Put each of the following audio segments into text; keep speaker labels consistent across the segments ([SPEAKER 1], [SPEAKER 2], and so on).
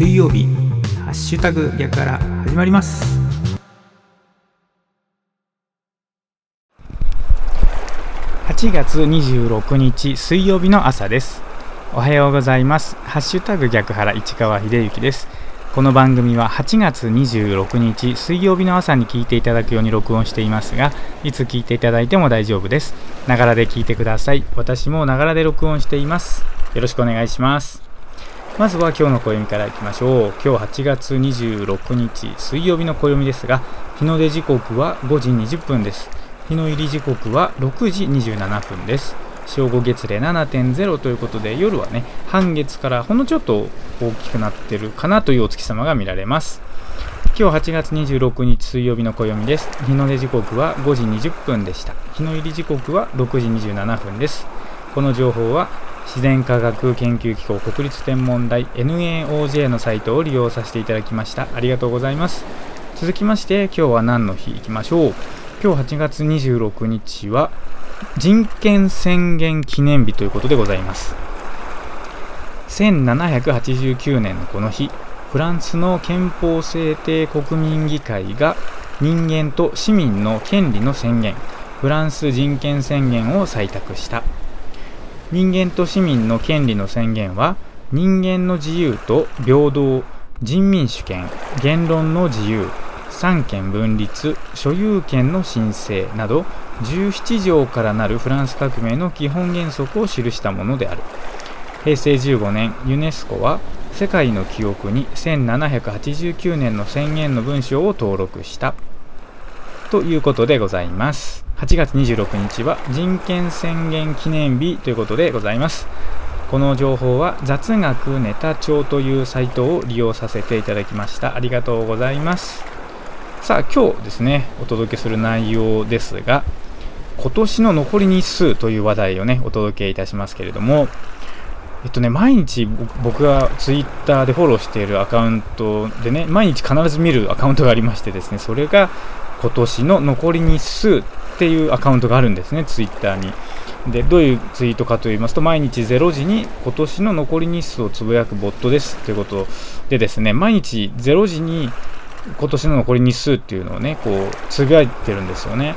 [SPEAKER 1] 水曜日ハッシュタグ逆から始まります。8月26日水曜日の朝です。おはようございます。ハッシュタグ逆原市川秀幸です。この番組は8月26日水曜日の朝に聞いていただくように録音していますがいつ聞いていただいても大丈夫です。ながらで聞いてください。私もながらで録音しています。よろしくお願いします。まずは今日の暦からいきましょう。今日8月26日水曜日の暦ですが日の出時刻は5時20分です。日の入り時刻は6時27分です。正午月齢7.0ということで夜はね半月からほんのちょっと大きくなってるかなというお月様が見られます。今日8月26日水曜日の暦です。日の出時刻は5時20分でした。日の入り時刻は6時27分です。この情報は自然科学研究機構国立天文台 NAOJ のサイトを利用させていただきました。ありがとうございます。続きまして今日は何の日いきましょう。今日8月26日は人権宣言記念日ということでございます。1789年のこの日フランスの憲法制定国民議会が人間と市民の権利の宣言フランス人権宣言を採択した。人間と市民の権利の宣言は人間の自由と平等人民主権言論の自由三権分立所有権の申請など17条からなるフランス革命の基本原則を記したものである。平成15年ユネスコは世界の記憶に1789年の宣言の文章を登録した。ということでございます。8月26日は人権宣言記念日ということでございます。この情報は雑学ネタ帳というサイトを利用させていただきました。ありがとうございます。さあ今日ですねお届けする内容ですが今年の残り日数という話題をねお届けいたしますけれどもえっとね、毎日僕がツイッターでフォローしているアカウントでね、毎日必ず見るアカウントがありましてですね、それが今年の残り日数っていうアカウントがあるんですね、ツイッターに。で、どういうツイートかと言いますと、毎日0時に今年の残り日数をつぶやくボットですということでですね、毎日0時に今年の残り日数っていうのをね、こう、つぶやいてるんですよね。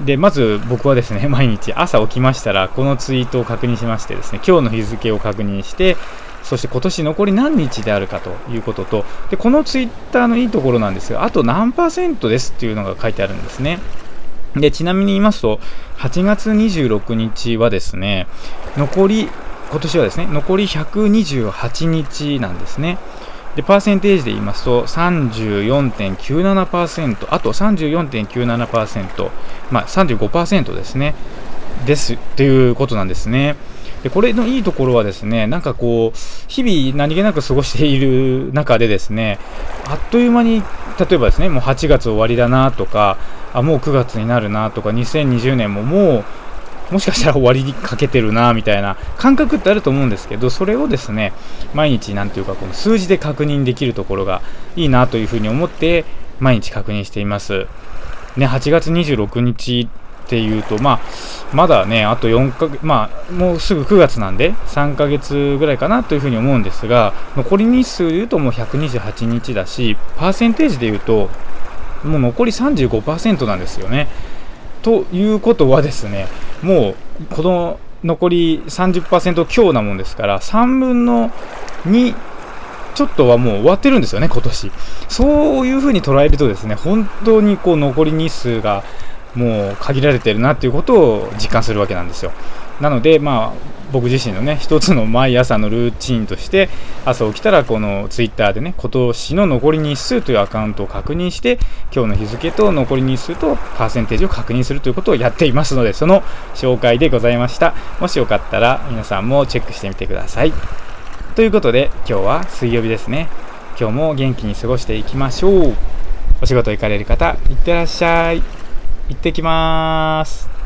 [SPEAKER 1] で、まず僕はですね、毎日朝起きましたら、このツイートを確認しましてですね、今日の日付を確認して、そして今年残り何日であるかということと、でこのツイッターのいいところなんですが、あと何パーセントですっていうのが書いてあるんですね。で、ちなみに言いますと、8月26日はですね、残り、今年はですね、残り128日なんですね。で、パーセンテージで言いますと、34.97%、あと34.97%、まあ35%ですね、ですということなんですね。でこれのいいところはですね、なんかこう、日々何気なく過ごしている中でですね、あっという間に、例えばですね、もう8月終わりだなとか、あ、もう9月になるなとか、2020年ももう、もしかしたら終わりにかけてるなみたいな感覚ってあると思うんですけどそれをですね毎日なんていうかこの数字で確認できるところがいいなというふうに思って毎日確認しています。ね8月26日っていうとまあまだねあと4か月まあもうすぐ9月なんで3ヶ月ぐらいかなというふうに思うんですが残り日数でいうともう128日だしパーセンテージでいうともう残り35%なんですよね。ということはですねもうこの残り30%強なもんですから3分の2ちょっとはもう終わってるんですよね今年。そういうふうに捉えるとですね本当にこう残り日数がもう限られてるなっていうことを実感するわけなんですよ。なのでまあ僕自身のね一つの毎朝のルーチンとして朝起きたらこのツイッターでね今年の残り日数というアカウントを確認して今日の日付と残り日数とパーセンテージを確認するということをやっていますのでその紹介でございました。もしよかったら皆さんもチェックしてみてください。ということで今日は水曜日ですね。今日も元気に過ごしていきましょう。お仕事行かれる方いってらっしゃい。行ってきます。